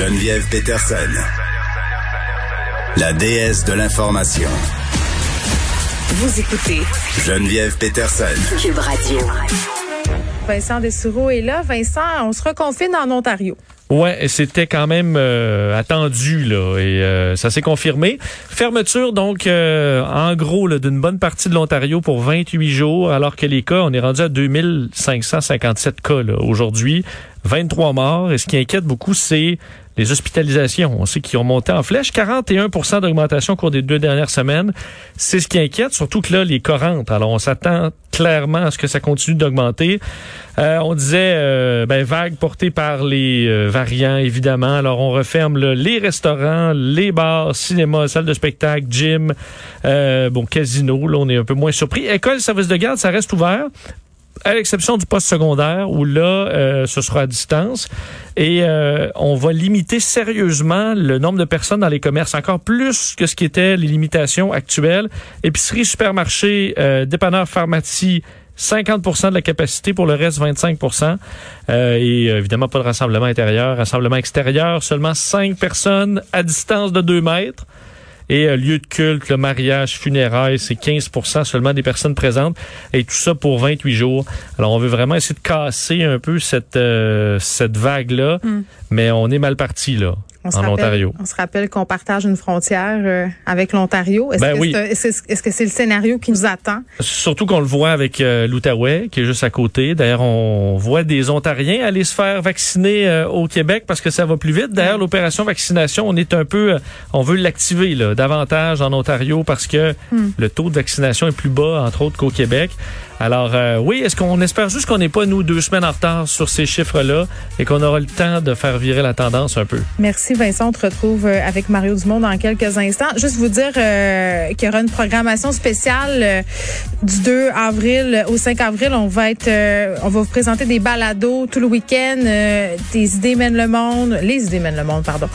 Geneviève Peterson, la déesse de l'information. Vous écoutez Geneviève Peterson. Cube Radio. Vincent Dessureau est là. Vincent, on se reconfine en Ontario. Ouais, c'était quand même euh, attendu là et euh, ça s'est confirmé. Fermeture donc euh, en gros d'une bonne partie de l'Ontario pour 28 jours alors que les cas, on est rendu à 2557 cas aujourd'hui, 23 morts et ce qui inquiète beaucoup c'est les hospitalisations, on sait qu'ils ont monté en flèche, 41% d'augmentation au cours des deux dernières semaines. C'est ce qui inquiète, surtout que là, les cas rentrent. Alors, on s'attend clairement à ce que ça continue d'augmenter. Euh, on disait, euh, ben, vague portée par les euh, variants, évidemment. Alors, on referme les restaurants, les bars, cinéma, salles de spectacle, gym, bon, casino. Là, on est un peu moins surpris. École, service de garde, ça reste ouvert à l'exception du poste secondaire où là, euh, ce sera à distance. Et euh, on va limiter sérieusement le nombre de personnes dans les commerces, encore plus que ce qui était les limitations actuelles. Épicerie, supermarché, euh, dépanneur, pharmacie, 50% de la capacité, pour le reste 25 euh, Et évidemment, pas de rassemblement intérieur. Rassemblement extérieur, seulement 5 personnes à distance de 2 mètres. Et euh, lieu de culte, le mariage, funérailles, c'est 15% seulement des personnes présentes. Et tout ça pour 28 jours. Alors, on veut vraiment essayer de casser un peu cette, euh, cette vague-là. Hmm. Mais on est mal parti, là en Ontario. On se rappelle qu'on partage une frontière euh, avec l'Ontario. Est-ce ben que oui. c'est -ce, c'est le scénario qui nous attend? Surtout qu'on le voit avec euh, l'Outaouais, qui est juste à côté. D'ailleurs, on voit des Ontariens aller se faire vacciner euh, au Québec parce que ça va plus vite. D'ailleurs, l'opération vaccination, on est un peu, on veut l'activer davantage en Ontario parce que hmm. le taux de vaccination est plus bas, entre autres, qu'au Québec. Alors oui, est-ce qu'on espère juste qu'on n'est pas nous deux semaines en retard sur ces chiffres-là et qu'on aura le temps de faire virer la tendance un peu? Merci. Vincent. On te retrouve euh, avec Mario Dumont dans quelques instants. Juste vous dire euh, qu'il y aura une programmation spéciale euh, du 2 avril au 5 avril. On va être, on va vous présenter des balados tout le week-end. des idées mènent le monde. Les idées mènent le monde, pardon.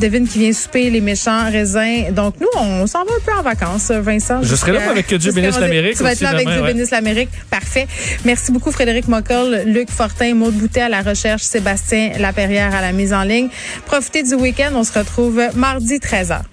devine qui vient souper les méchants raisins. Donc nous, on s'en va un peu en vacances, Vincent. Je serai là avec Dieu bénisse l'Amérique. Tu vas être là avec Dieu bénisse l'Amérique. Parfait. Merci beaucoup, Frédéric Mockel, Luc Fortin, Maud Boutet à la recherche, Sébastien Laperrière à la mise en ligne. Profitez du week-end. On se retrouve mardi 13h.